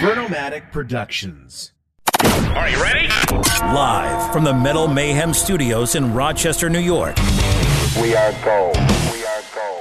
Vernomatic Productions. Are you ready? Live from the Metal Mayhem Studios in Rochester, New York. We are gold.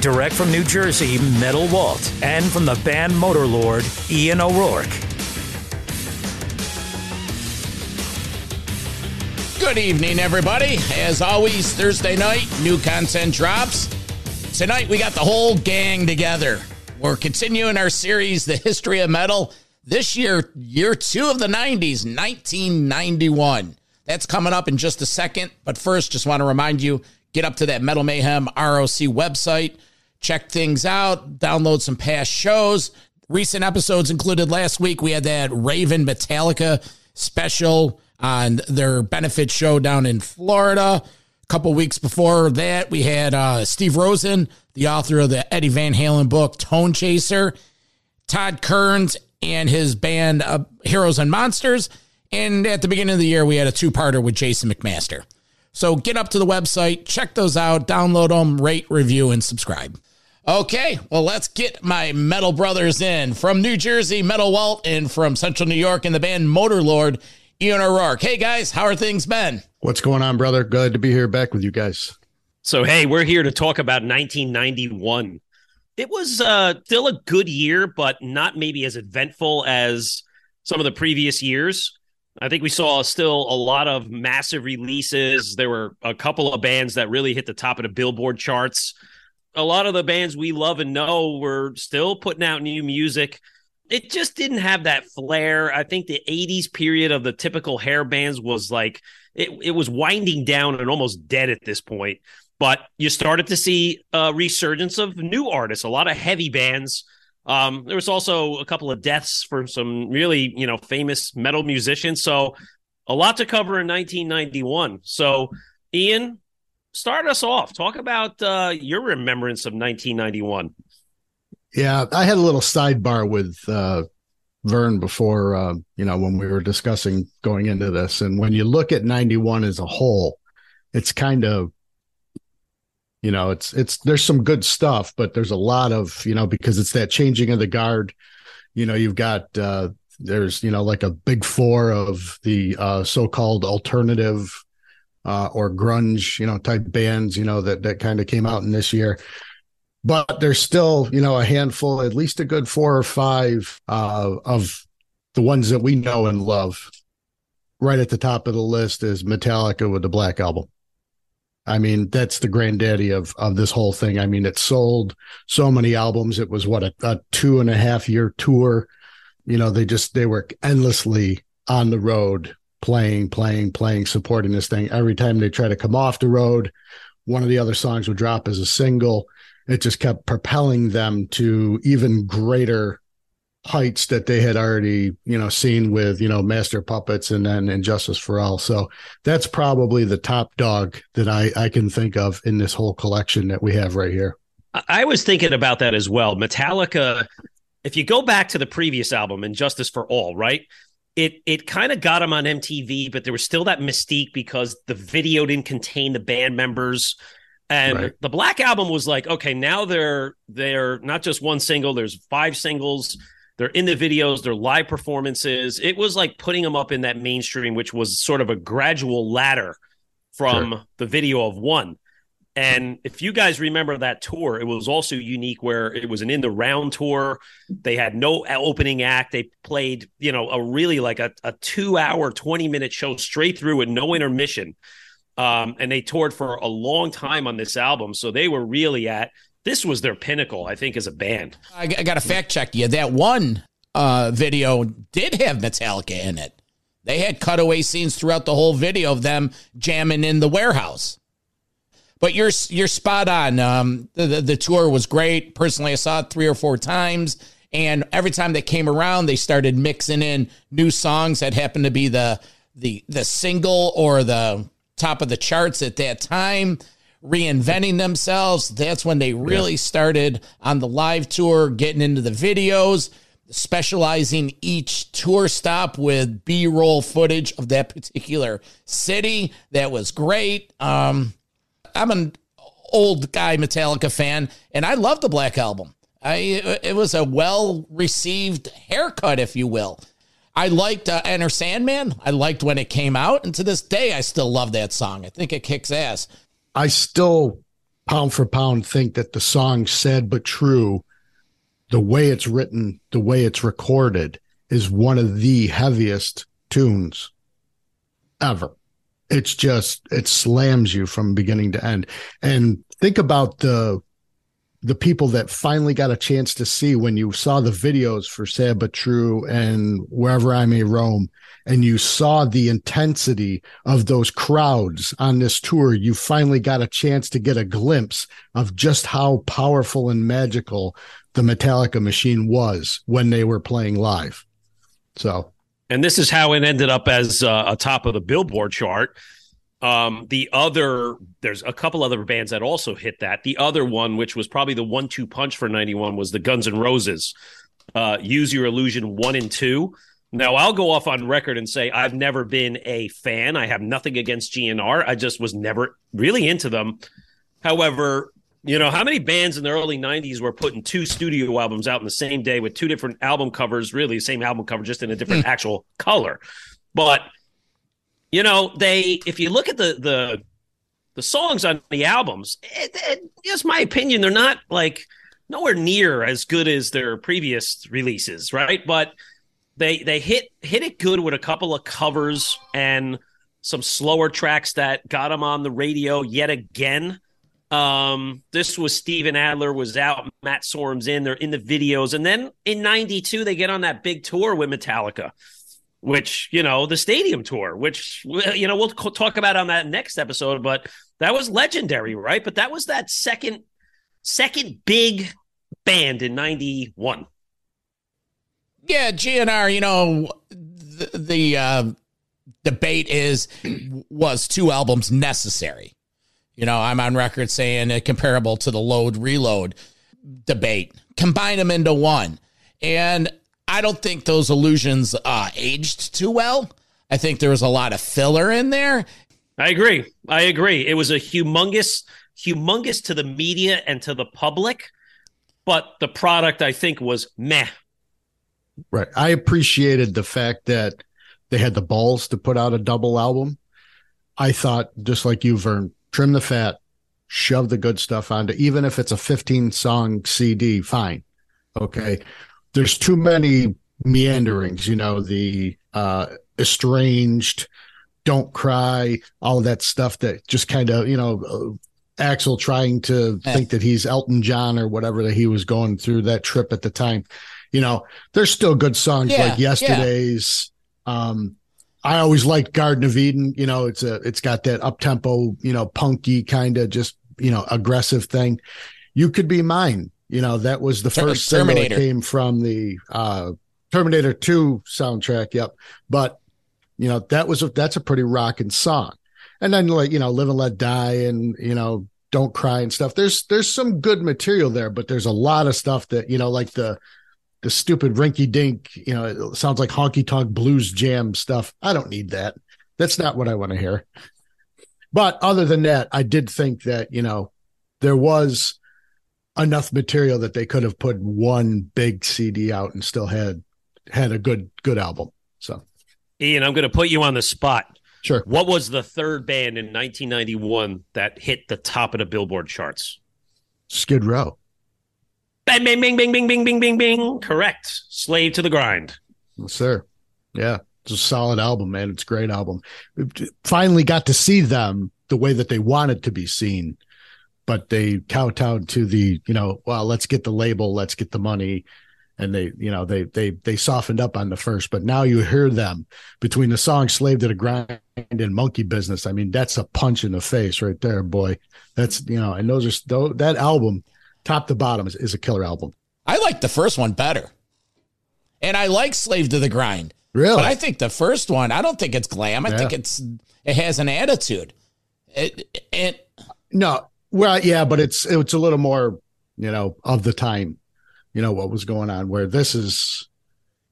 direct from New Jersey, Metal Walt, and from the band Motorlord, Ian O'Rourke. Good evening, everybody. As always, Thursday night, new content drops. Tonight, we got the whole gang together. We're continuing our series, The History of Metal. This year, year two of the 90s, 1991. That's coming up in just a second. But first, just want to remind you get up to that Metal Mayhem ROC website, check things out, download some past shows. Recent episodes included last week, we had that Raven Metallica special on their benefit show down in Florida. A couple weeks before that, we had uh, Steve Rosen, the author of the Eddie Van Halen book Tone Chaser, Todd Kerns, and his band uh, Heroes and Monsters. And at the beginning of the year, we had a two parter with Jason McMaster. So get up to the website, check those out, download them, rate, review, and subscribe. Okay, well, let's get my metal brothers in. From New Jersey, Metal Walt, and from Central New York, and the band Motorlord, Ian O'Rourke. Hey, guys, how are things been? What's going on, brother? Glad to be here back with you guys. So, hey, we're here to talk about 1991. It was uh, still a good year, but not maybe as eventful as some of the previous years. I think we saw still a lot of massive releases. There were a couple of bands that really hit the top of the Billboard charts. A lot of the bands we love and know were still putting out new music. It just didn't have that flair. I think the 80s period of the typical hair bands was like it, it was winding down and almost dead at this point. But you started to see a resurgence of new artists, a lot of heavy bands. Um, there was also a couple of deaths for some really, you know, famous metal musicians. So a lot to cover in 1991. So, Ian, start us off. Talk about uh, your remembrance of 1991. Yeah, I had a little sidebar with uh, Vern before, uh, you know, when we were discussing going into this. And when you look at 91 as a whole, it's kind of you know it's it's there's some good stuff but there's a lot of you know because it's that changing of the guard you know you've got uh there's you know like a big four of the uh so-called alternative uh or grunge you know type bands you know that that kind of came out in this year but there's still you know a handful at least a good four or five uh of the ones that we know and love right at the top of the list is metallica with the black album I mean, that's the granddaddy of of this whole thing. I mean, it sold so many albums. It was what a, a two and a half year tour. you know, they just they were endlessly on the road playing, playing, playing, supporting this thing. Every time they try to come off the road, one of the other songs would drop as a single. It just kept propelling them to even greater heights that they had already, you know, seen with, you know, Master Puppets and then And Justice for All. So that's probably the top dog that I, I can think of in this whole collection that we have right here. I was thinking about that as well. Metallica, if you go back to the previous album, And Justice for All, right? It it kind of got them on MTV, but there was still that mystique because the video didn't contain the band members. And right. the Black Album was like, okay, now they're they're not just one single, there's five singles they're in the videos, they're live performances. It was like putting them up in that mainstream, which was sort of a gradual ladder from sure. the video of one. And if you guys remember that tour, it was also unique where it was an in the round tour. They had no opening act. They played, you know, a really like a, a two hour, 20 minute show straight through with no intermission. Um, and they toured for a long time on this album. So they were really at this was their pinnacle, I think, as a band. I, I got to fact check you. That one uh, video did have Metallica in it. They had cutaway scenes throughout the whole video of them jamming in the warehouse. But you're you're spot on. Um, the, the, the tour was great. Personally, I saw it three or four times, and every time they came around, they started mixing in new songs that happened to be the the the single or the top of the charts at that time reinventing themselves. That's when they really yeah. started on the live tour, getting into the videos, specializing each tour stop with B roll footage of that particular city. That was great. Um, I'm an old guy Metallica fan, and I love the Black Album. I it was a well received haircut, if you will. I liked uh, Enter Sandman. I liked when it came out, and to this day, I still love that song. I think it kicks ass. I still pound for pound think that the song Sad But True, the way it's written, the way it's recorded is one of the heaviest tunes ever. It's just it slams you from beginning to end. And think about the the people that finally got a chance to see when you saw the videos for Sad But True and Wherever I May Roam and you saw the intensity of those crowds on this tour, you finally got a chance to get a glimpse of just how powerful and magical the Metallica machine was when they were playing live. So, and this is how it ended up as uh, a top of the Billboard chart. Um, the other, there's a couple other bands that also hit that. The other one, which was probably the one-two punch for '91, was the Guns N' Roses. Uh, Use Your Illusion one and two now, I'll go off on record and say I've never been a fan. I have nothing against GNR. I just was never really into them. However, you know, how many bands in the early 90s were putting two studio albums out in the same day with two different album covers, really the same album cover, just in a different hmm. actual color? But, you know, they, if you look at the, the, the songs on the albums, it, it, just my opinion, they're not like nowhere near as good as their previous releases, right? But, they they hit hit it good with a couple of covers and some slower tracks that got them on the radio yet again. Um, this was Steven Adler was out, Matt Sorum's in, they're in the videos, and then in '92 they get on that big tour with Metallica, which you know the stadium tour, which you know we'll talk about on that next episode, but that was legendary, right? But that was that second second big band in '91. Yeah, GNR, you know, the, the uh, debate is was two albums necessary? You know, I'm on record saying it comparable to the load reload debate. Combine them into one. And I don't think those illusions uh, aged too well. I think there was a lot of filler in there. I agree. I agree. It was a humongous, humongous to the media and to the public, but the product I think was meh Right. I appreciated the fact that they had the balls to put out a double album. I thought, just like you, Vern, trim the fat, shove the good stuff onto, even if it's a 15 song CD, fine. Okay. There's too many meanderings, you know, the uh, estranged, don't cry, all that stuff that just kind of, you know, uh, Axl trying to think that he's Elton John or whatever that he was going through that trip at the time you know, there's still good songs Yeah, like Yesterday's. Um, I always liked Garden of Eden. You know, it's a it's got that up tempo, you know, punky kind of just you know aggressive thing. You could be mine. You know, that was the first single that Terminator. came from the uh, Terminator Two soundtrack. Yep, but you know that was a, that's a pretty rocking song. And then like you know, Live and Let Die, and you know, Don't Cry and stuff. There's there's some good material there, but there's a lot of stuff that you know, like the the stupid rinky dink, you know, it sounds like honky tonk blues jam stuff. I don't need that. That's not what I want to hear. But other than that, I did think that, you know, there was enough material that they could have put one big CD out and still had had a good good album. So Ian, I'm going to put you on the spot. sure. What was the third band in 1991 that hit the top of the Billboard charts? Skid Row. Bang, bang, bing, bing, bing, bing, bing, bing, bing. Correct. Slave to the grind. Yes, sir. Yeah. It's a solid album, man. It's a great album. We Finally got to see them the way that they wanted to be seen, but they kowtowed to the, you know, well, let's get the label, let's get the money. And they, you know, they they they softened up on the first, but now you hear them between the song "Slave to the Grind" and "Monkey Business." I mean, that's a punch in the face right there, boy. That's you know, and those are that album, top to bottom, is, is a killer album. I like the first one better. And I like Slave to the Grind. Really? But I think the first one, I don't think it's glam. I Yeah. think it's it has an attitude. It, it No, well, yeah, but it's it's a little more, you know, of the time, you know, what was going on. Where this is,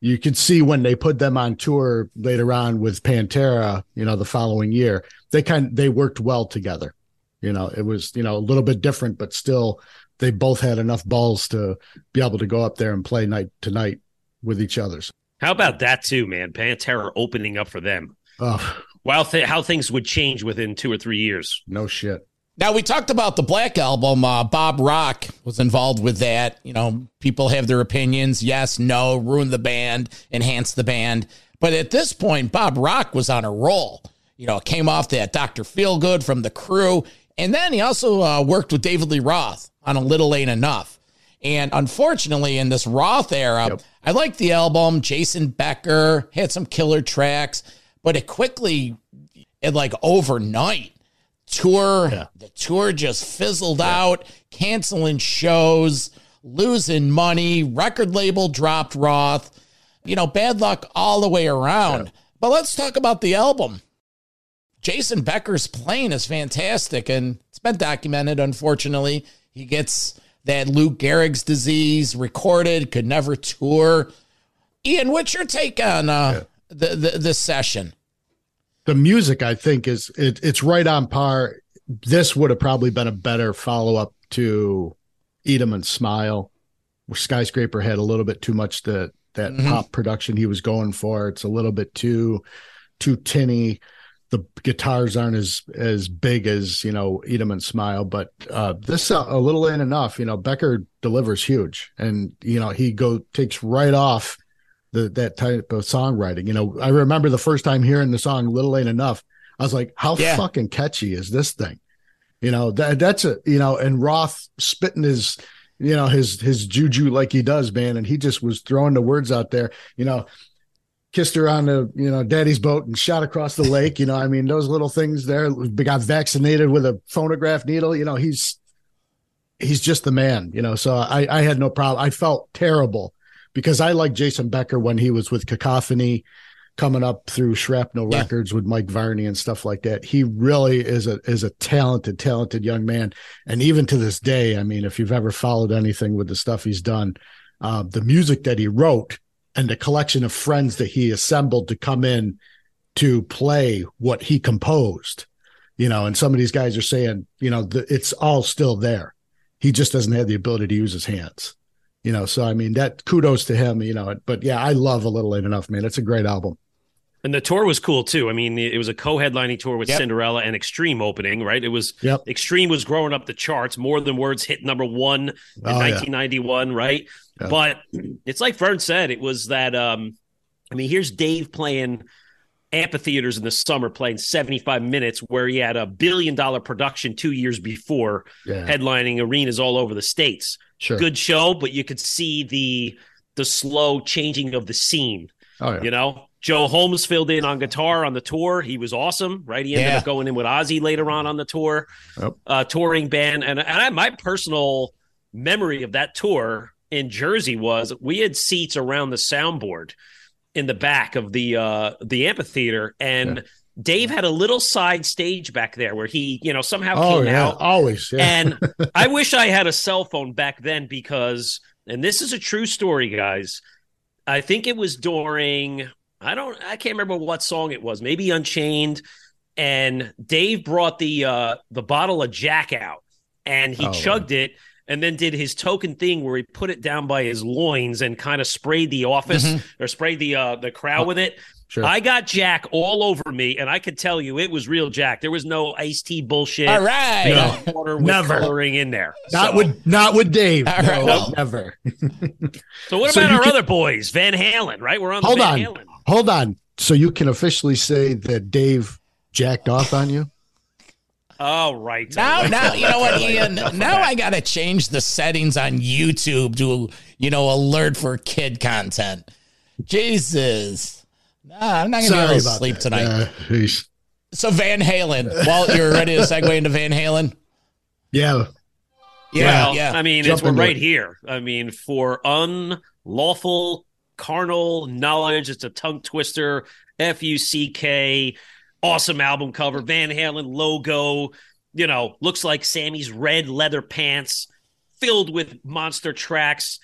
you could see when they put them on tour later on with Pantera, you know, the following year, they kind they worked well together. You know, it was you know a little bit different, but still, they both had enough balls to be able to go up there and play night to night with each other's. How about that too, man? Pantera opening up for them. Oh, Wow, th- how things would change within two or three years. no shit. Now we talked about the Black album. Uh, Bob Rock was involved with that. You know, people have their opinions. Yes, no, ruin the band, enhance the band. But at this point, Bob Rock was on a roll. You know, came off that Dr. Feelgood from the Crüe, and then he also uh, worked with David Lee Roth on A Little Ain't Enough. And unfortunately, in this Roth era, Yep. I liked the album. Jason Becker had some killer tracks, but it quickly, it like overnight, tour Yeah. the tour just fizzled out canceling shows losing money record label dropped roth you know bad luck all the way around but let's talk about the album jason becker's playing is fantastic and it's been documented unfortunately he gets that lou gehrig's disease recorded could never tour. Ian what's your take on uh the, the this session? The music i think is it, it's right on par. This would have probably been a better follow-up to eat 'em and smile where skyscraper had a little bit too much the that Mhm. pop production he was going for. It's a little bit too too tinny the guitars aren't as as big as you know eat 'em and smile but uh this uh, a little ain't enough you know becker delivers huge and you know he go takes right off the that type of songwriting. You know, I remember the first time hearing the song "Little Ain't Enough." I was like, "How Yeah. fucking catchy is this thing?" You know, that that's a you know, and Roth spitting his you know his his juju like he does, man, and he just was throwing the words out there. You know, kissed her on the you know daddy's boat and shot across the lake. You know, I mean those little things there. Got vaccinated with a phonograph needle. You know, he's he's just the man. You know, so I I had no problem. I felt terrible because I like Jason Becker when he was with Cacophony, coming up through Shrapnel Yeah. Records with Mike Varney and stuff like that. He really is a is a talented, talented young man. And even to this day, I mean, if you've ever followed anything with the stuff he's done, uh, the music that he wrote and the collection of friends that he assembled to come in to play what he composed, you know, and some of these guys are saying, you know, the, it's all still there. He just doesn't have the ability to use his hands you know so i mean that kudos to him you know but yeah i love a little ain't enough man it's a great album And the tour was cool too. I mean, it was a co-headlining tour with Yep. Cinderella and Extreme opening, right? It was Yep. Extreme was growing up the charts. More than words hit number one in Oh, yeah. 1991, right? Yeah. But it's like Vern said, it was that. um I mean, here's Dave playing amphitheaters in the summer, playing 75 minutes, where he had a billion dollar production two years before, yeah headlining arenas all over the states. sure Good show, but you could see the the slow changing of the scene. Oh yeah. You know, Joe Holmes filled in on guitar on the tour. He was awesome, right? He ended Yeah. up going in with Ozzy later on on the tour, Yep. uh, touring band. And, and I, my personal memory of that tour in Jersey was we had seats around the soundboard in the back of the uh, the amphitheater, and Dave had a little side stage back there where he, you know, somehow Oh came yeah. out. Always. Yeah. And I wish I had a cell phone back then because, and this is a true story, guys. I think it was during, I don't, I can't remember what song it was, maybe Unchained. And Dave brought the uh the bottle of Jack out and he Oh, wow. chugged it and then did his token thing where he put it down by his loins and kind of sprayed the office or sprayed the uh the crowd with it. Sure. I got Jack all over me, and I could tell you it was real Jack. There was no iced tea bullshit. All right. Fake water with Never. coloring in there. not So- with not with Dave. All no, right, well- never. So what So about you our can- other boys? Van Halen, right? We're on the Hold Van on. Halen. Hold on. So you can officially say that Dave jacked off on you? Oh, right. Now, now, you know what, Ian? Enough Now. I got to change the settings on YouTube to, you know, alert for kid content. Jesus. Nah, I'm not going to be able to sleep that. tonight. Uh. So, Van Halen. Walt, you're ready to segue into Van Halen? yeah. Yeah, well, yeah. I mean, Jump it's we're right it. here. I mean, for unlawful carnal knowledge, it's a tongue twister. F U C K. Awesome album cover. Van Halen logo. You know, looks like Sammy's red leather pants filled with monster tracks.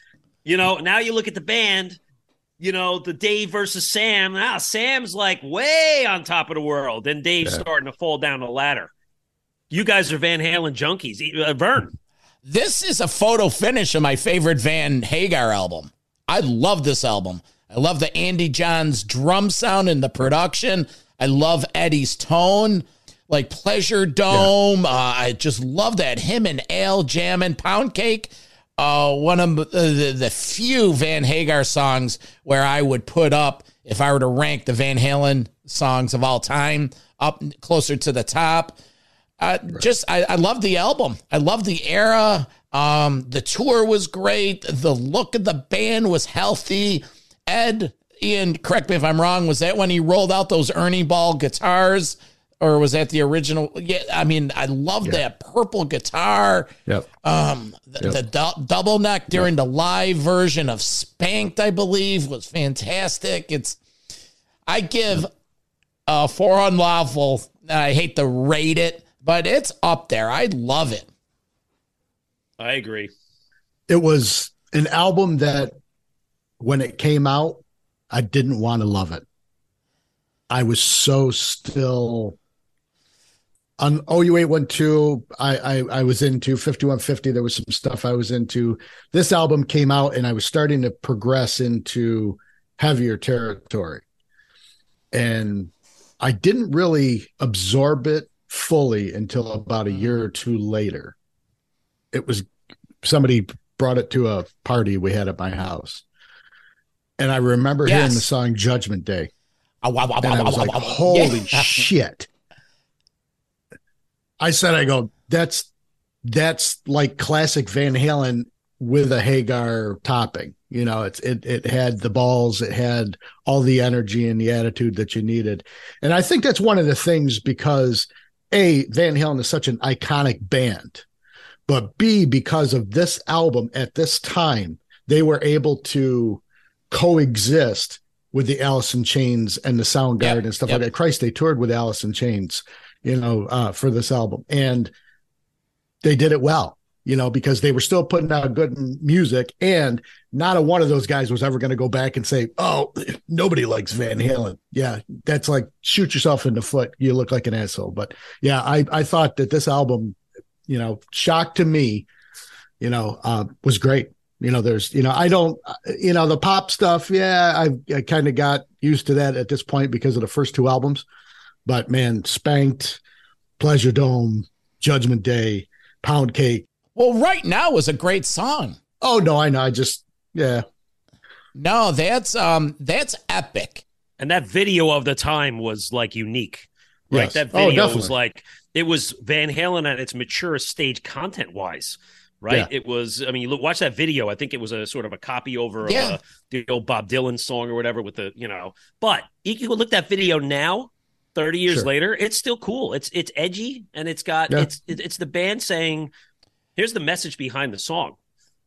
You know, now you look at the band. You know, the Dave versus Sam. Now Sam's like way on top of the world, and Dave's starting to fall down the ladder. You guys are Van Halen junkies. Uh, Vern. This is a photo finish of my favorite Van Hagar album. I love this album. I love the Andy Johns drum sound and the production. I love Eddie's tone, like Pleasure Dome. Uh, I just love that. Him and Al jamming, Pound Cake. Uh, one of the, the, the few Van Hagar songs where I would put up, if I were to rank the Van Halen songs of all time, up closer to the top. Uh, Just, I, I love the album. I love the era. Um, the tour was great. The look of the band was healthy. Ed, Ian, correct me if I'm wrong. Was that when he rolled out those Ernie Ball guitars, or was that the original? Yeah, I mean, I love that purple guitar. Yep. Um, the, the dou- double neck during the live version of Spanked, I believe, was fantastic. It's, I give uh, for unlawful. I hate to rate it, but it's up there. I love it. I agree. It was an album that when it came out, I didn't want to love it. I was so still on OU812. I, I I was into 5150. There was some stuff I was into. This album came out and I was starting to progress into heavier territory. And I didn't really absorb it fully until about a year or two later. It was somebody brought it to a party we had at my house. And I remember hearing the song Judgment Day. Ah, wah, wah, And wah, I was like, holy Yeah. shit. I said, I go, that's that's like classic Van Halen with a Hagar topping. You know, it's it it had the balls, it had all the energy and the attitude that you needed. And I think that's one of the things because A, Van Halen is such an iconic band, but B, because of this album at this time, they were able to coexist with the Alice in Chains and the Soundgarden Yep, and stuff yep. like that. Christ, they toured with Alice in Chains, you know, uh, for this album. And they did it well, you know, because they were still putting out good music. And not a one of those guys was ever going to go back and say, oh, nobody likes Van Halen. Yeah, that's like shoot yourself in the foot. You look like an asshole. But yeah, I, I thought that this album, you know, shock to me, you know, uh, was great. You know, there's, you know, I don't, uh, you know, the pop stuff. Yeah, I, I kind of got used to that at this point because of the first two albums. But man, Spanked, Pleasure Dome, Judgment Day, Pound Cake. Well, right now is a great song. Oh no, I know. I just, yeah, No, that's um, that's epic. And that video of the time was like unique, right? Yes. That Oh, video was like it was Van Halen at its mature stage content wise. right? Yeah. It was. I mean, you look, watch that video. I think it was a sort of a copy over Yeah. of a, the old Bob Dylan song or whatever with the you know. But you can look that video now. 30 years Sure. later it's still cool it's it's edgy and it's got Yeah. it's it- it's the band saying here's the message behind the song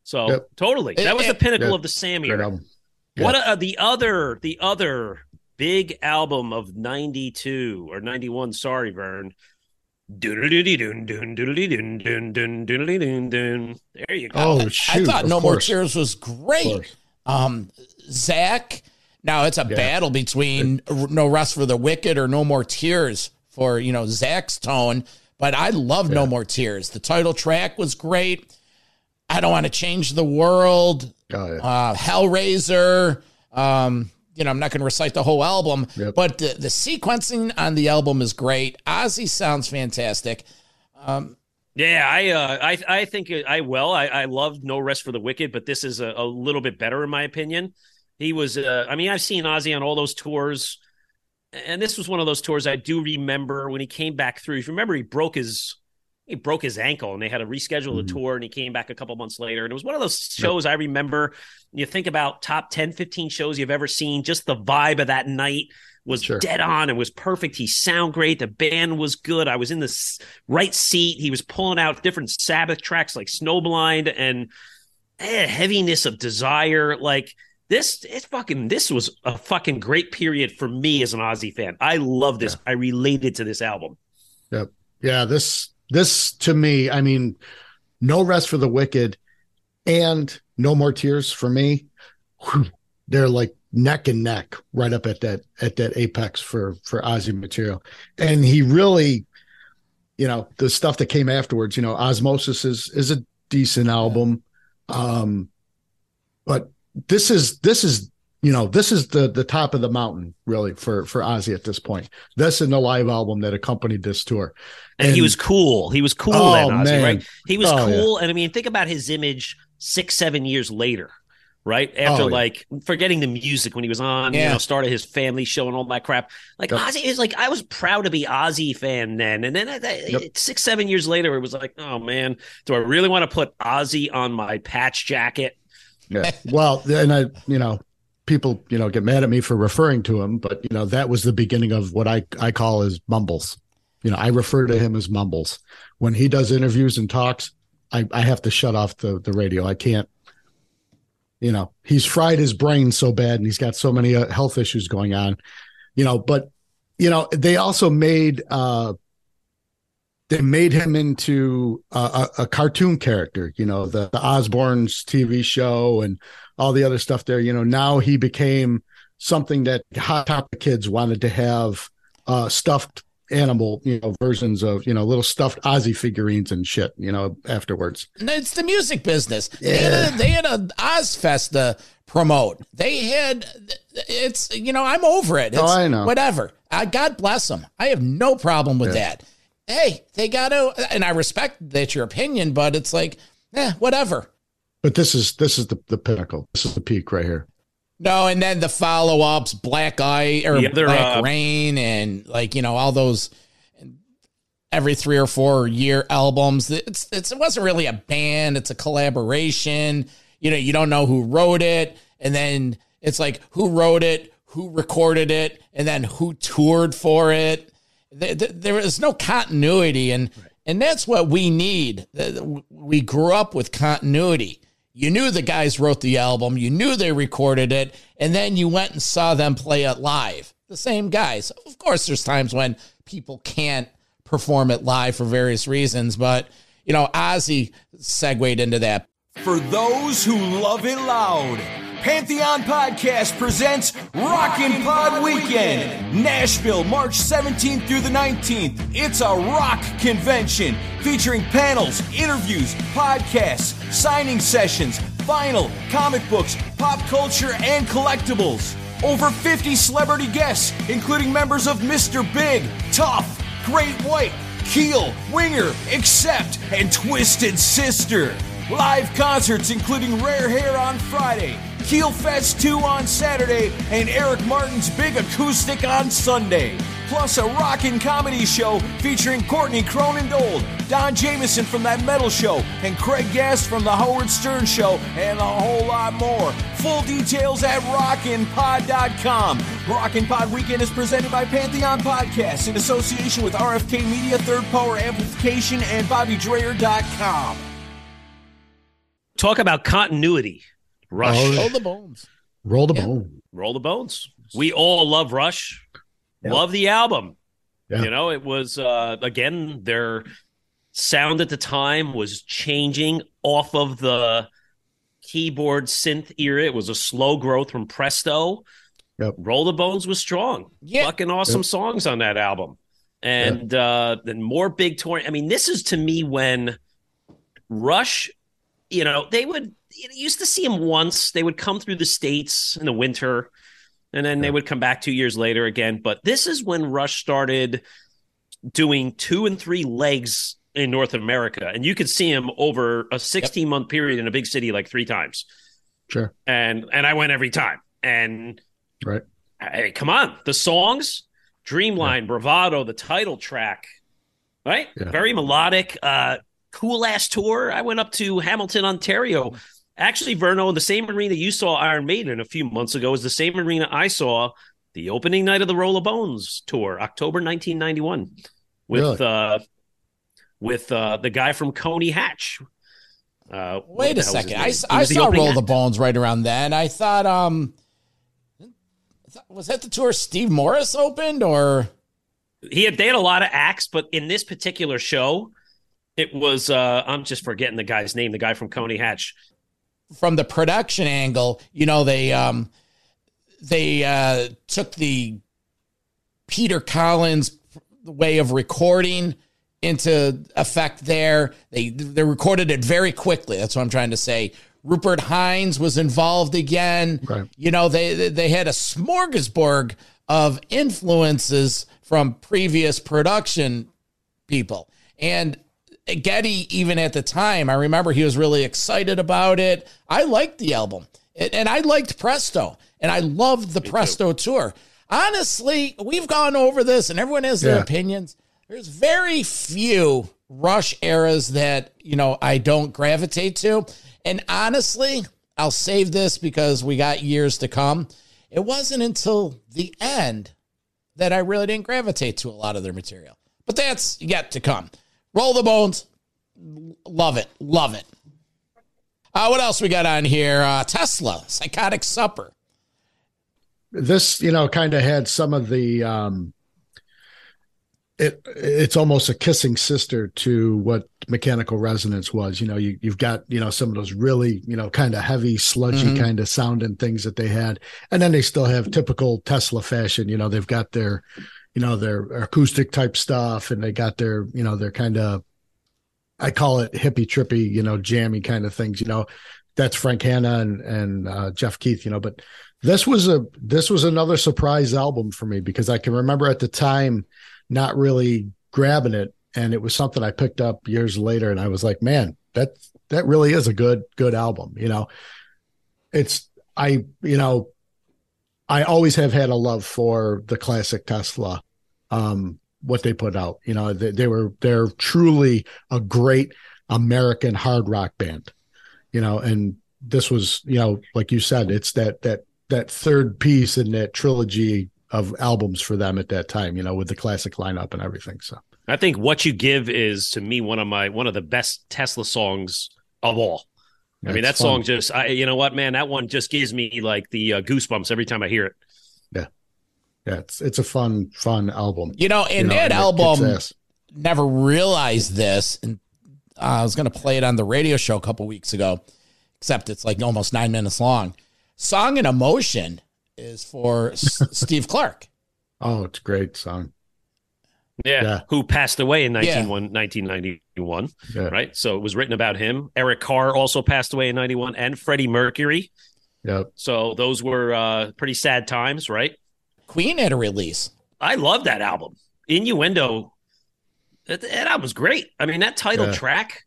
so Yep. totally that was the pinnacle of the sam Great era album. what uh, the other the other big album of 92 or 91 sorry vern there you go Oh, I thought No More course. Tears was great. Um, Zakk. Now it's a Yeah. battle between No Rest for the Wicked or No More Tears for you know Zakk's tone. But I love No More Tears. The title track was great. I don't want to change the world. Yeah. Uh, Hellraiser. Um, you know, I'm not going to recite the whole album, Yep. but the, the sequencing on the album is great. Ozzy sounds fantastic. Yeah, I uh, I I think I well, I I love No Rest for the Wicked, but this is a, a little bit better in my opinion. He was, uh, I mean, I've seen Ozzy on all those tours, and this was one of those tours I do remember when he came back through. If you remember, he broke his he broke his ankle, and they had to reschedule the Mhm. tour, and he came back a couple months later, and it was one of those shows I remember. You think about top 10, 15 shows you've ever seen, just the vibe of that night was Sure. dead on and was perfect. He sound great. The band was good. I was in the right seat. He was pulling out different Sabbath tracks like Snowblind and eh, heaviness of desire. Like this, it's fucking. This was a fucking great period for me as an Ozzy fan. I love this. I related to this album. Yep. Yeah, this this to me, I mean, no rest for the wicked and no more tears for me. whew, they're like neck and neck right up at that at that apex for for Ozzy material. And he really, you know, the stuff that came afterwards, you know, Osmosis is is a decent album. Um but this is this is you know this is the the top of the mountain really for for Ozzy at this point. This and the live album that accompanied this tour. And, he was cool. He was cool Oh, then, Ozzy, man. right? He was Oh, yeah. cool. And I mean, think about his image six, seven years later, right? After Oh, yeah. like forgetting the music when he was on, you Yeah. know, started his family show and all that crap. Like Yep. Ozzy is like, I was proud to be Ozzy fan then. And then uh, that- Yep. six, seven years later, it was like, oh man, do I really want to put Ozzy on my patch jacket? Yeah. Well, and I, you know, people, you know, get mad at me for referring to him, but you know, that was the beginning of what I I call as mumbles. You know, I refer to him as mumbles. When he does interviews and talks, I I have to shut off the the radio. I can't. You know, he's fried his brain so bad, and he's got so many uh, health issues going on. You know, but you know, they also made uh they made him into a, a, a cartoon character, you know, the, the Osbournes TV show and all the other stuff there. You know, now he became something that Hot Topic kids wanted to have uh, stuffed animal, you know, versions of, you know, little stuffed Ozzy figurines and shit, you know, afterwards. And it's the music business. They had a, they had a Ozzfest to promote. They had it's you know I'm over it. It's Oh, I know. Whatever. I God bless them. I have no problem with that. Hey, they got to, and I respect that your opinion, but it's like, eh, whatever. But this is this is the, the pinnacle. This is the peak right here. No, and then the follow ups, Black Eye or The other, Black uh, Rain, and like you know all those every three or four year albums. It's, it's it wasn't really a band; it's a collaboration. You know, you don't know who wrote it, and then it's like who wrote it, who recorded it, and then who toured for it. There, there- there is no continuity, and and that's what we need. We grew up with continuity. You knew the guys wrote the album, you knew they recorded it, and then you went and saw them play it live. The same guys. Of course, there's times when people can't perform it live for various reasons, but you know, Ozzy segued into that. For those who love it loud, Pantheon Podcast presents Rockin' Pod Weekend, Nashville, March 17th through the 19th. It's a rock convention featuring panels, interviews, podcasts, signing sessions, vinyl, comic books, pop culture, and collectibles. Over 50 celebrity guests, including members of Mr. Big, Tough, Great White, Keel, Winger, Accept, and Twisted Sister. Live concerts including Rare Hair on Friday, Keel Fest 2 on Saturday, and Eric Martin's Big Acoustic on Sunday. Plus, a rockin' comedy show featuring Courtney Cronin-Dold, Don Jamieson from That Metal Show, and Craig Gass from The Howard Stern Show, and a whole lot more. Full details at rockinpod.com. Rockin' Pod Weekend is presented by Pantheon Podcasts in association with RFK Media, Third Power Amplification, and BobbyDreyer.com. Talk about continuity. Rush. Oh, Roll the bones. Roll the Yeah. bone. Roll the bones. We all love Rush. Yeah. Love the album. Yeah. You know, it was uh again their sound at the time was changing off of the keyboard synth era. It was a slow growth from Presto. Yep. Roll the Bones was strong. Yeah. Fucking awesome Yep. songs on that album. And uh then more big tour. I mean, this is to me when Rush, you know, they would you used to see them once. They would come through the states in the winter, and then they would come back two years later again. But this is when Rush started doing two and three legs in North America, and you could see him over a 16 month period in a big city like three times. Sure. And and I went every time. And Right. hey, come on, the songs, Dreamline, Bravado, the title track, right? Yeah. Very melodic, uh, cool ass tour. I went up to Hamilton, Ontario. Actually, Verno, the same arena you saw Iron Maiden a few months ago is the same arena I saw the opening night of the Roll of Bones tour, October 1991, with Really? uh, with uh, the guy from Coney Hatch. Uh, Wait a hell was his second. I? I saw Roll the. Bones right around then. I thought, um, was that the tour Steve Morse opened or? he had they had a lot of acts, but in this particular show, it was uh I'm just forgetting the guy's name, the guy from Coney Hatch. from the production angle, you know, they um they uh took the Peter Collins way of recording into effect there. They they recorded it very quickly. That's what I'm trying to say. Rupert Hines was involved again. Right. You know, they they- they had a smorgasbord of influences from previous production people. And Geddy, even at the time, I remember he was really excited about it. I liked the album and and I liked Presto and I loved the Presto tour. Honestly, we've gone over this and everyone has their Yeah. opinions. There's very few Rush eras that, you know, I don't gravitate to. And honestly, I'll save this because we got years to come. It wasn't until the end that I really didn't gravitate to a lot of their material. But that's yet to come. Roll the bones. Love it. Love it. Uh, what else we got on here? Uh, Tesla, Psychotic Supper. this you know kind of had some of the um it it's almost a kissing sister to what mechanical resonance was you know you, you've got you know some of those really you know kind of heavy sludgy Mhm. kind of sound and things that they had and then they still have typical tesla fashion you know they've got their you know their acoustic type stuff and they got their you know their kind of i call it hippie trippy you know jammy kind of things you know. That's frank hannon and and uh, jeff keith you know but this was a this was another surprise album for me because I can remember at the time not really grabbing it and it was something I picked up years later and I was like man that that really is a good good album you know. It's I you know I always have had a love for the classic Tesla um what they put out you know they, they were they're truly a great American hard rock band you know and this was you know like you said it's that that that third piece in that trilogy of albums for them at that time, you know, with the classic lineup and everything. So I think what you give is to me one of my one of the best Tesla songs of all. I mean, that fun. song just, I, you know what, man, that one just gives me like the uh, goosebumps every time I hear it. Yeah, it's it's a fun fun album. You know, and You know, that and album kicks never realized this. And uh, I was going to play it on the radio show a couple weeks ago, except it's like almost nine minutes long. Song and Emotion is for S- Steve Clark. Oh, it's a great song. Yeah. Yeah. Who passed away in 19, Yeah. 1991, Yeah. right? So it was written about him. Eric Carr also passed away in 91 and Freddie Mercury. Yep. So those were uh, pretty sad times, right? Queen had a release. I love that album. Innuendo. That, that album was great. I mean, that title Yeah. track.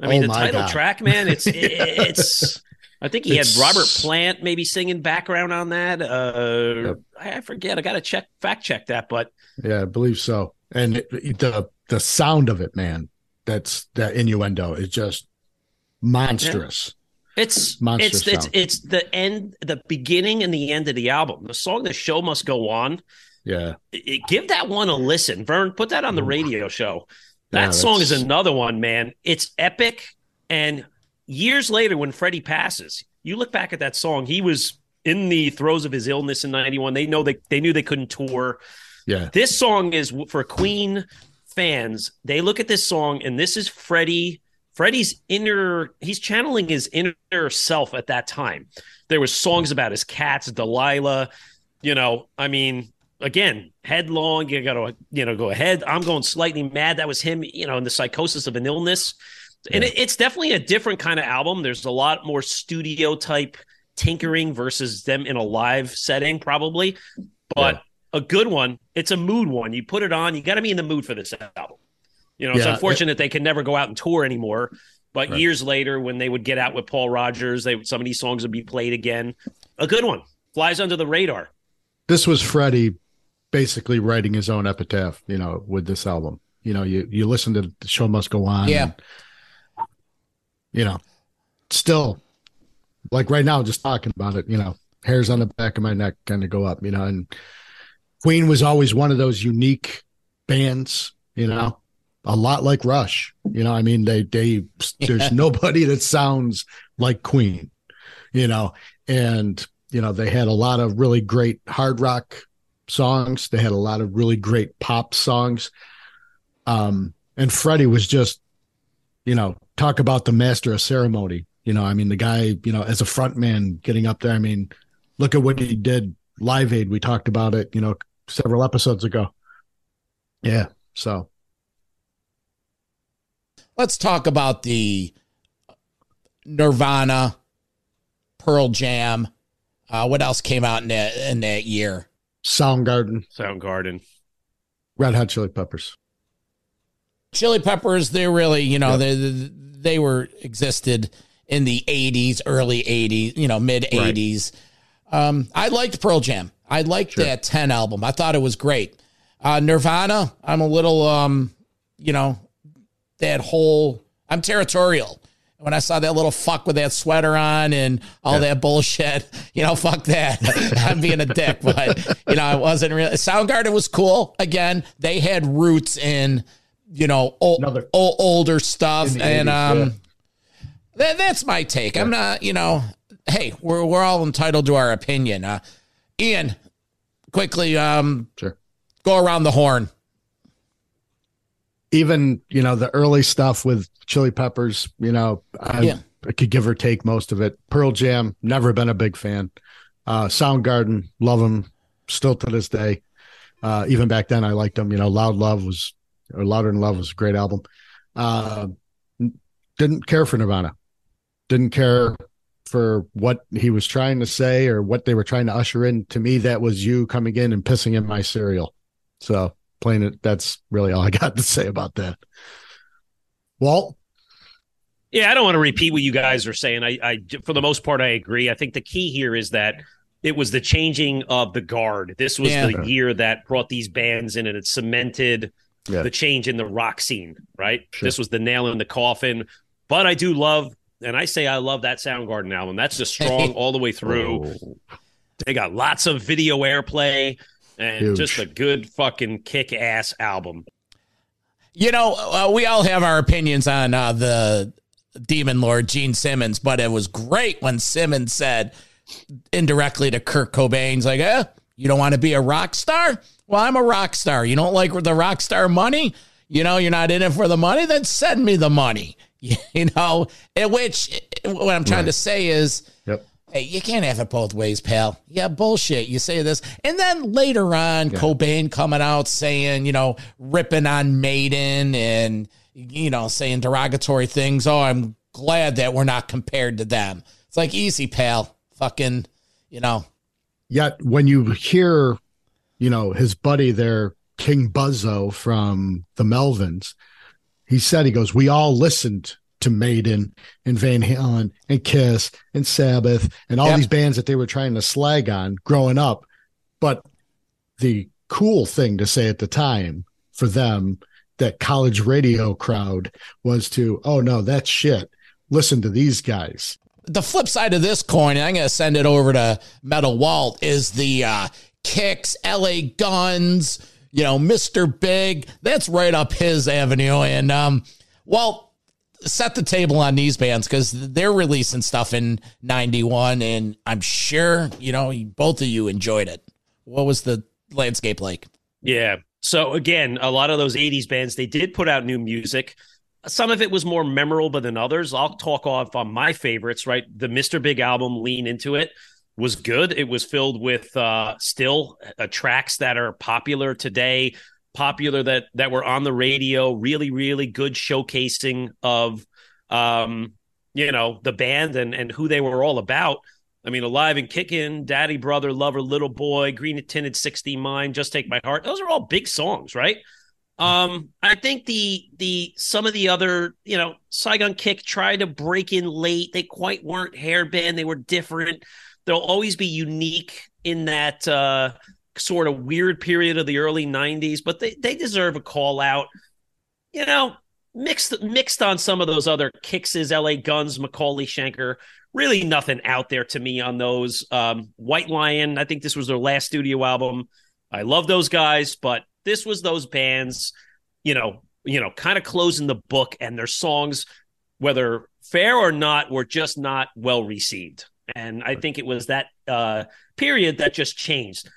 I mean, Oh the title God. track, man. It's it's I think he It's- had Robert Plant maybe singing background on that. Uh, I I forget. I got to check fact check that, but Yeah, I believe so. And it, the the sound of it, man, that's that innuendo is just monstrous. It's Monster it's it's it's the end, the beginning and the end of the album. The song "The Show Must Go On." Yeah. It- give that one a listen, Vern. Put that on the radio show. That Yeah, song is another one, man. It's epic. And years later, when Freddie passes, you look back at that song. He was in the throes of his illness in '91. They know they they knew they couldn't tour. Yeah. This song is for Queen fans. They look at this song, and this is Freddie. Freddie's inner. He's channeling his inner self at that time. There was songs about his cats, Delilah. You know, I mean, again, headlong. You got to, you know, go ahead. I'm going slightly mad. That was him. You know, in the psychosis of an illness, and it, it's definitely a different kind of album. There's a lot more studio type tinkering versus them in a live setting, probably. But a good one. It's a mood one. You put it on, you got to be in the mood for this album. You know, it's Yeah, unfortunate they can never go out and tour anymore. But Right. years later, when they would get out with Paul Rodgers, they some of these songs would be played again. A good one flies under the radar. This was Freddie basically writing his own epitaph, you know, with this album. You know, you you listen to the show must go on. Yeah. and, you know, still like right now, just talking about it, you know, hairs on the back of my neck kind of go up, you know, and Queen was always one of those unique bands, you know, a lot like Rush. You know, I mean, they they there's Yeah. nobody that sounds like Queen, you know, and you know they had a lot of really great hard rock songs. They had a lot of really great pop songs. Um, and Freddie was just, you know, talk about the master of ceremony. You know, I mean, the guy, you know, as a front man getting up there. I mean, look at what he did Live Aid. We talked about it, you know, several episodes ago. Yeah. So Let's talk about the Nirvana, Pearl Jam. Uh, what else came out in that in that year? Soundgarden, Soundgarden. Red Hot Chili Peppers. Chili Peppers. They really, you know, they they were existed in the '80s, early '80s, you know, mid '80s. Um, I liked Pearl Jam. I liked that 10 album. I thought it was great. Uh, Nirvana, I'm a little, um, you know, that whole, I'm territorial. When I saw that little fuck with that sweater on and all that bullshit, you know, fuck that. I'm being a dick, but, you know, I wasn't really. Soundgarden was cool. Again, they had roots in, you know, old, Another- old, older stuff. And, 80s, um, yeah. that, that's my take. I'm not, you know, hey, we're we're all entitled to our opinion. Uh, Ian, quickly, um, Sure. go around the horn. Even you know the early stuff with chili peppers you know I, Yeah. I could give or take most of it. Pearl jam never been a big fan. Uh soundgarden love them still to this day. Uh even back then i liked them you know loud love was or louder than love was a great album. Uh didn't care for nirvana. Didn't care for what he was trying to say or what they were trying to usher in. To me that was you coming in and pissing in my cereal. So plain it that's really all i got to say about that walt Yeah, I don't want to repeat what you guys are saying. I, I, for the most part, I agree. I think the key here is that it was the changing of the guard. This was Yeah. the year that brought these bands in, and it cemented Yeah. the change in the rock scene. Right. Sure. This was the nail in the coffin. But I do love, and I say I love that Soundgarden album. That's just strong all the way through. Oh. They got lots of video airplay and Huge. just a good fucking kick ass album. You know, uh, we all have our opinions on uh, the Demon Lord Gene Simmons, but it was great when Simmons said indirectly to Kurt Cobain's like, "Eh, you don't want to be a rock star? Well, I'm a rock star. You don't like the rock star money? You know, you're not in it for the money? Then send me the money." You know, in which what I'm trying to say is, Yep. Hey, you can't have it both ways, pal. Yeah, bullshit. You say this. And then later on, Cobain coming out saying, you know, ripping on Maiden and, you know, saying derogatory things. Oh, I'm glad that we're not compared to them. It's like, easy, pal. Fucking, you know. Yet when you hear, you know, his buddy there, King Buzzo from the Melvins, he said, he goes, we all listened to Maiden and Van Halen and Kiss and Sabbath and all Yep. these bands that they were trying to slag on growing up. But the cool thing to say at the time for them, that college radio crowd, was to, oh no, that's shit. Listen to these guys. the flip side of this coin, and I'm going to send it over to Metal Walt, is the uh, Kix, LA Guns, you know, Mr. Big. That's right up his avenue. And, um, well, set the table on these bands because they're releasing stuff in 91. And I'm sure, you know, both of you enjoyed it. What was the landscape like? Yeah. So again, a lot of those 80s bands, they did put out new music. Some of it was more memorable than others. I'll talk off on my favorites, right? The Mr. Big album, Lean Into It, was good. It was filled with uh still uh, tracks that are popular today, popular that that were on the radio, really, really good showcasing of um, you know, the band and and who they were all about. I mean, Alive and Kickin', Daddy, Brother, Lover, Little Boy, Green Tinted 60 Mind, Just Take My Heart. Those are all big songs, right? Um, I think the the some of the other, you know, Saigon Kick tried to break in late. They quite weren't hairband, they were different. They'll always be unique in that uh sort of weird period of the early 90s, but they they deserve a call out. You know, mixed mixed on some of those other Kix' LA Guns, McAuley Schenker. Really nothing out there to me on those. Um, White Lion, I think this was their last studio album. I love those guys, but this was those bands, you know, you know, kind of closing the book, and their songs, whether fair or not, were just not well received. And I think it was that uh, period that just changed.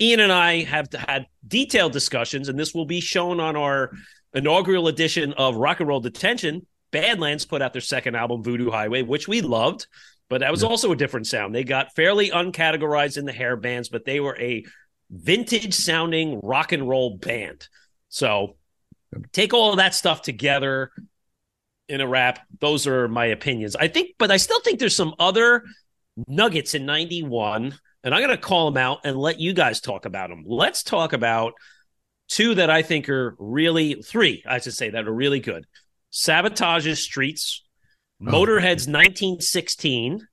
Ian and I have had detailed discussions, and this will be shown on our inaugural edition of Rock and Roll Detention. Badlands put out their second album, Voodoo Highway, which we loved, but that was also a different sound. They got fairly uncategorized in the hair bands, but they were a vintage sounding rock and roll band. So take all of that stuff together in a wrap. Those are my opinions. I think, but I still think there's some other nuggets in 91, and I'm going to call them out and let you guys talk about them. Let's talk about two that I think are really, three, I should say, that are really good Savatage's Streets, oh. Motorhead's 1916,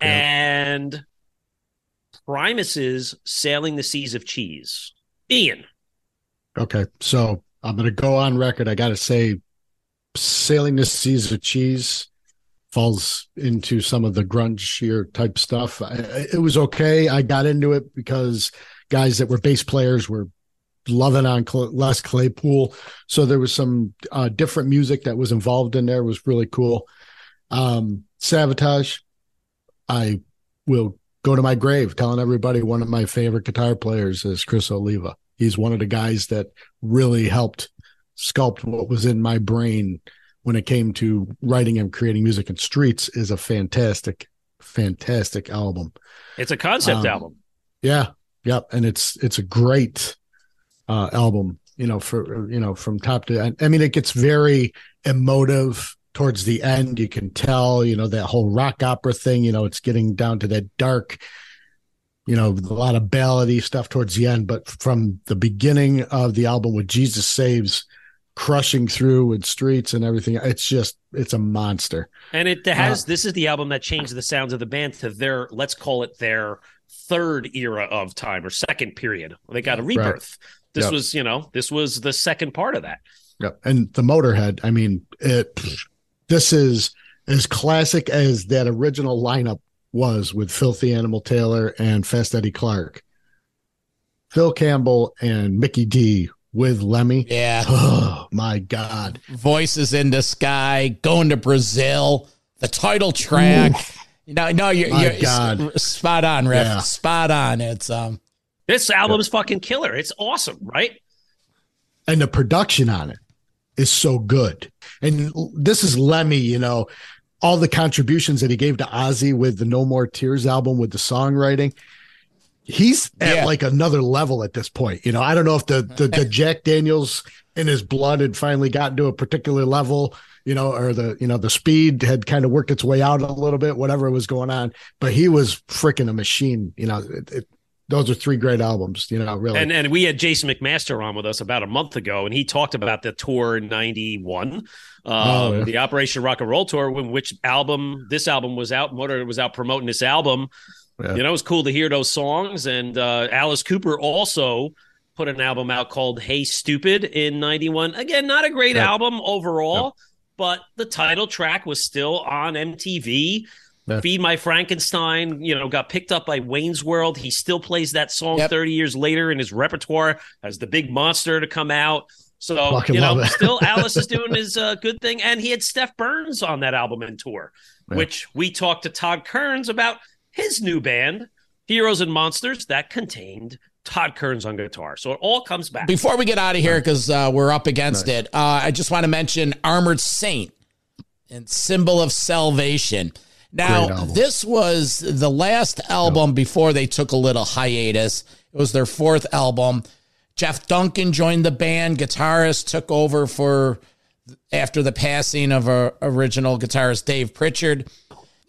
and Primus's Sailing the Seas of Cheese. Ian. Okay. So I'm going to go on record. I got to say, Sailing the Seas of Cheese falls into some of the grungier type stuff. It was okay. I got into it because guys that were bass players were loving on Les Claypool. So there was some uh, different music that was involved in there. It was really cool. Um, Savatage, I will go to my grave telling everybody one of my favorite guitar players is Criss Oliva. He's one of the guys that really helped sculpt what was in my brain when it came to writing and creating music and streets is a fantastic fantastic album. It's a concept Um, album. yeah yep. And it's it's a great uh album you know for you know from top to end i mean it gets very emotive towards the end. You can tell you know that whole rock opera thing you know it's getting down to that dark you know a lot of ballady stuff towards the end. But from the beginning of the album with jesus saves crushing through with streets and everything it's just it's a monster And it has uh, this is the album that changed the sounds of the band to their let's call it their third era of time or second period. They got a rebirth. This Yep. was, you know, this was the second part of that. Yep. And the Motorhead, I mean, it this is as classic as that original lineup was with Philthy Animal Taylor and Fast Eddie Clarke. Phil Campbell and Mikkey Dee with Lemmy. Yeah. Oh my God. Voices in the Sky, going to Brazil, the title track. No, no, you're, My you're God. spot on, Riff. Yeah. Spot on. It's um, This album's is fucking killer. It's awesome, right? And the production on it is so good. And this is Lemmy, you know, all the contributions that he gave to Ozzy with the No More Tears album with the songwriting. He's at Yeah. like another level at this point. You know, I don't know if the, the the Jack Daniels in his blood had finally gotten to a particular level, you know, or the you know the speed had kind of worked its way out a little bit, whatever was going on. But he was freaking a machine. You know, it, it, those are three great albums, you know, really. And and we had Jason McMaster on with us about a month ago, and he talked about the tour '91, um, oh, yeah. the Operation Rock and Roll tour, when which album this album was out. Motor was out promoting this album. Yeah. You know, it was cool to hear those songs. And uh, Alice Cooper also put an album out called Hey Stupid in 91. Again, not a great yeah. album overall, but the title track was still on MTV. Yeah. Feed My Frankenstein, you know, got picked up by Wayne's World. He still plays that song yep. 30 years later in his repertoire as the big monster to come out. So, Fucking you know, still Alice is doing his uh, good thing. And he had Stef Burns on that album and tour, yeah. which we talked to Todd Kerns about his new band, Heroes and Monsters, that contained Todd Kerns on guitar. So it all comes back. Before we get out of here, because uh, we're up against nice. it, uh, I just want to mention Armored Saint and Symbol of Salvation. Now, this was the last album before they took a little hiatus. It was their fourth album. Jeff Duncan joined the band. Guitarist took over for after the passing of our original guitarist Dave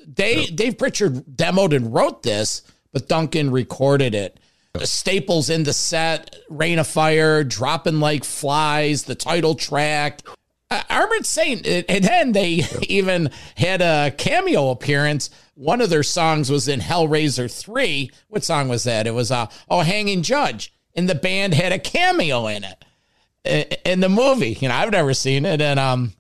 Prichard. Dave, Dave Prichard demoed and wrote this, but Duncan recorded it. Staples in the set, Rain of Fire, Dropping Like Flies, the title track, uh, Armored Saint, and then they even had a cameo appearance. One of their songs was in Hellraiser 3. What song was that? It was uh, Oh Hanging Judge. And the band had a cameo in it in the movie. You know, I've never seen it. And um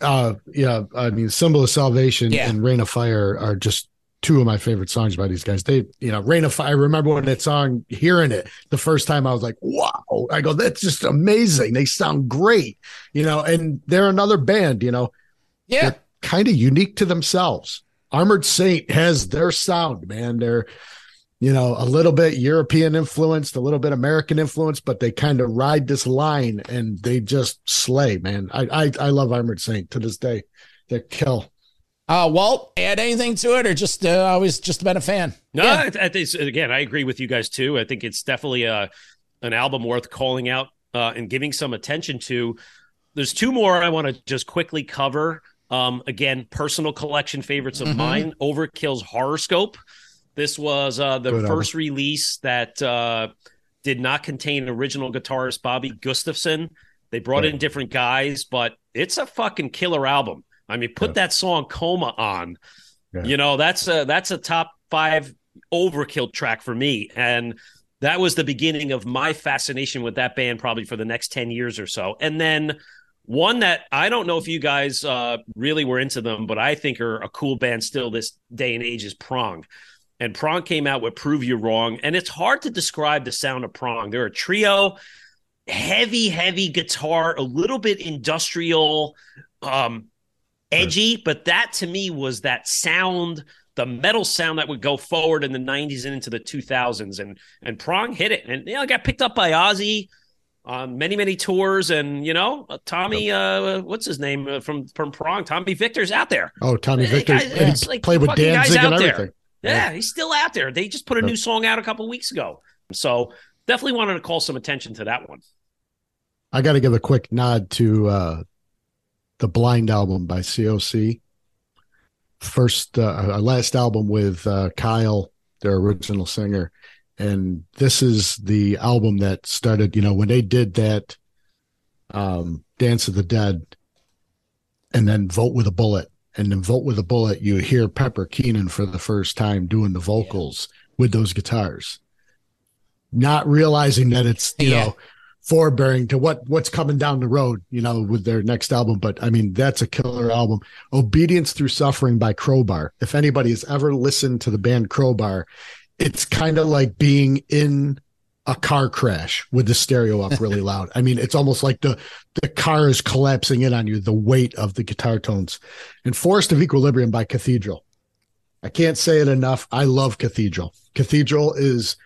uh yeah, I mean Symbol of Salvation yeah. and Rain of Fire are just two of my favorite songs by these guys. They, you know, Rain of Fire. I remember when that song, hearing it the first time, I was like, wow. I go, that's just amazing. They sound great, you know, and they're another band, you know, yeah, kind of unique to themselves. Armored Saint has their sound, man. They're, you know, a little bit European influenced, a little bit American influence, but they kind of ride this line and they just slay, man. I, I, I love Armored Saint to this day. They kill. Uh, Walt, add anything to it, or just uh, always just been a fan? No, yeah. I, I think again, I agree with you guys too. I think it's definitely a uh, an album worth calling out uh, and giving some attention to. There's two more I want to just quickly cover. Um, again, personal collection favorites of mm-hmm. mine. Overkill's Horrorscope. This was uh, the Good first album. release that uh, did not contain original guitarist Bobby Gustafson. They brought in different guys, but it's a fucking killer album. I mean, put yeah. that song "Coma" on. Yeah. You know, that's a that's a top five overkill track for me, and that was the beginning of my fascination with that band, probably for the next ten years or so. And then one that I don't know if you guys uh, really were into them, but I think are a cool band still this day and age is Prong. And Prong came out with "Prove You Wrong," and it's hard to describe the sound of Prong. They're a trio heavy, heavy guitar, a little bit industrial, um, edgy, but that to me was that sound, the metal sound that would go forward in the 90s and into the 2000s. And and Prong hit it. And you know, got picked up by Ozzy on many, many tours. And, you know, Tommy, uh, what's his name uh, from, from Prong? Tommy Victor's out there. Oh, Tommy Victor. Guys, like played with Danzig and everything. There. Yeah, he's still out there. They just put a new song out a couple weeks ago. So definitely wanted to call some attention to that one. I got to give a quick nod to uh, the Blind album by COC. First, uh, last album with uh, Kyle, their original singer, and this is the album that started. You know, when they did that, um, Dance of the Dead, and then Vote with a Bullet, and then Vote with a Bullet, you hear Pepper Keenan for the first time doing the vocals yeah. with those guitars, not realizing that it's you yeah. know forbearing to what what's coming down the road, you know, with their next album. But I mean, that's a killer album. Obedience Through Suffering by Crowbar. If anybody has ever listened to the band Crowbar, it's kind of like being in a car crash with the stereo up really loud. I mean, it's almost like the the car is collapsing in on you, the weight of the guitar tones. And Forest of Equilibrium by Cathedral. I can't say it enough. I love Cathedral. Cathedral is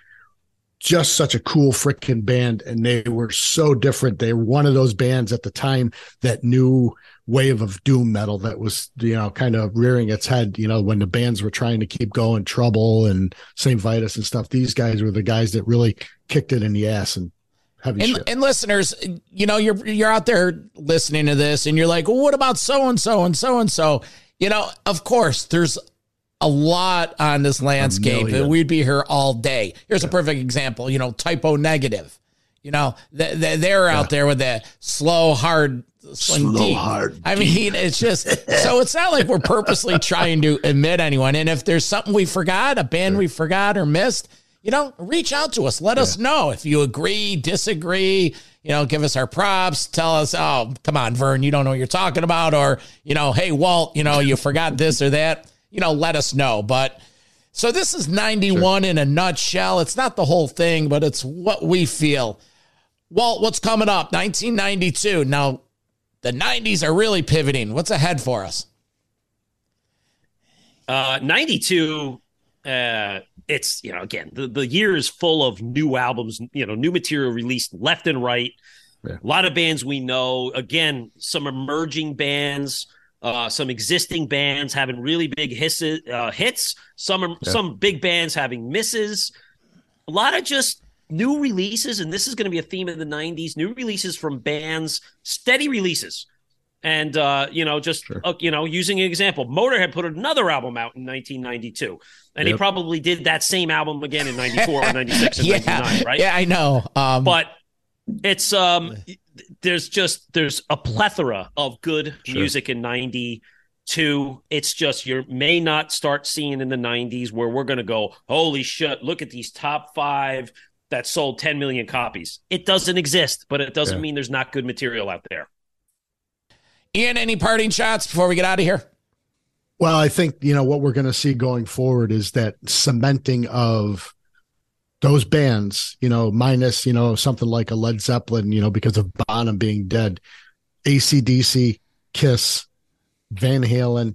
just such a cool freaking band and they were so different they were one of those bands at the time that new wave of doom metal that was you know kind of rearing its head you know when the bands were trying to keep going trouble and St. Vitus and stuff these guys were the guys that really kicked it in the ass and and, and, listeners, you know, you're you're out there listening to this, and you're like, well, "What about so and so and so and so?" You know, of course, there's a lot on this landscape, and we'd be here all day. Here's a perfect example. You know, Type O Negative. You know, they're out there with that slow, hard Slow, hard. I mean, it's just so it's not like we're purposely trying to admit anyone. And if there's something we forgot, a band we forgot or missed, you know, reach out to us. Let yeah. us know if you agree, disagree. You know, give us our props. Tell us, oh, come on, Vern, you don't know what you're talking about, or you know, hey, Walt, you know, you forgot this or that. You know, let us know. But so this is 91 sure. in a nutshell. It's not the whole thing, but it's what we feel. Walt, what's coming up? 1992. Now, the 90s are really pivoting. What's ahead for us? Uh, 92, uh, it's, you know, again, the, the year is full of new albums, you know, new material released left and right. Yeah. A lot of bands we know. Again, some emerging bands, uh, some existing bands having really big hits, uh, hits. Some yeah. some big bands having misses. A lot of just new releases, and this is going to be a theme of the 90s new releases from bands, steady releases. And, uh, you know, just, sure. uh, you know, using an example, Motorhead put another album out in 1992. And yep. he probably did that same album again in 94 or 96 and yeah. 99, right? Yeah, I know. Um, but it's, um, there's just, there's a plethora of good sure. music in 92. It's just you may not start seeing in the 90s where we're going to go, holy shit, look at these top five that sold 10 million copies. It doesn't exist, but it doesn't yeah. mean there's not good material out there. Ian, any parting shots before we get out of here? Well, I think, you know, what we're going to see going forward is that cementing of those bands, you know, minus, you know, something like a Led Zeppelin, you know, because of Bonham being dead, ACDC, Kiss, Van Halen,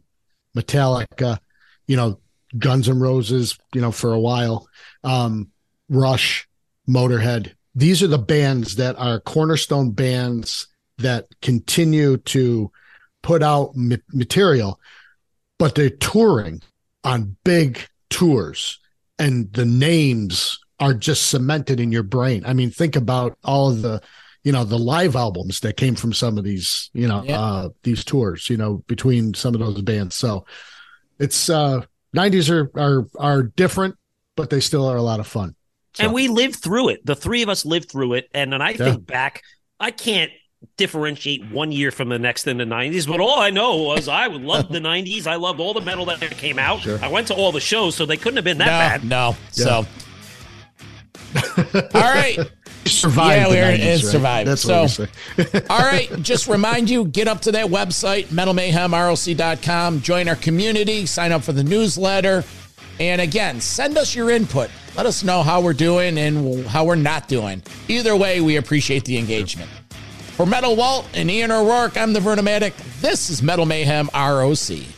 Metallica, you know, Guns N' Roses, you know, for a while, um, Rush, Motorhead. These are the bands that are cornerstone bands that continue to put out ma- material, but they're touring on big tours and the names are just cemented in your brain. I mean, think about all of the, you know, the live albums that came from some of these, you know, yeah. uh, these tours, you know, between some of those bands. So it's, uh, 90s are, are, are different, but they still are a lot of fun. So. And we lived through it. The three of us lived through it. And then I yeah. think back, I can't differentiate one year from the next in the 90s, but all I know was I loved the 90s. I loved all the metal that came out. Sure. I went to all the shows, so they couldn't have been that no, bad. No. Yeah. So, all right. Survived. Yeah, we're 90s, right? survived. That's so, all right. Just remind you get up to that website, metalmayhemroc.com, join our community, sign up for the newsletter. And again, send us your input. Let us know how we're doing and how we're not doing. Either way, we appreciate the engagement. For Metal Walt and Ian O'Rourke, I'm the Vernomatic. This is Metal Mayhem ROC.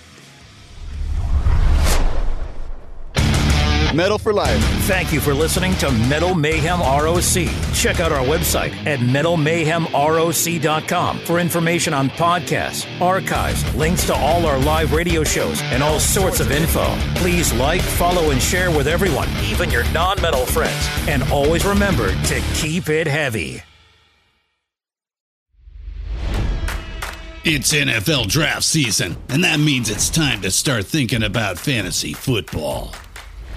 Metal for Life. Thank you for listening to Metal Mayhem ROC. Check out our website at metalmayhemroc.com for information on podcasts, archives, links to all our live radio shows, and all sorts of info. Please like, follow, and share with everyone, even your non metal friends. And always remember to keep it heavy. It's NFL draft season, and that means it's time to start thinking about fantasy football.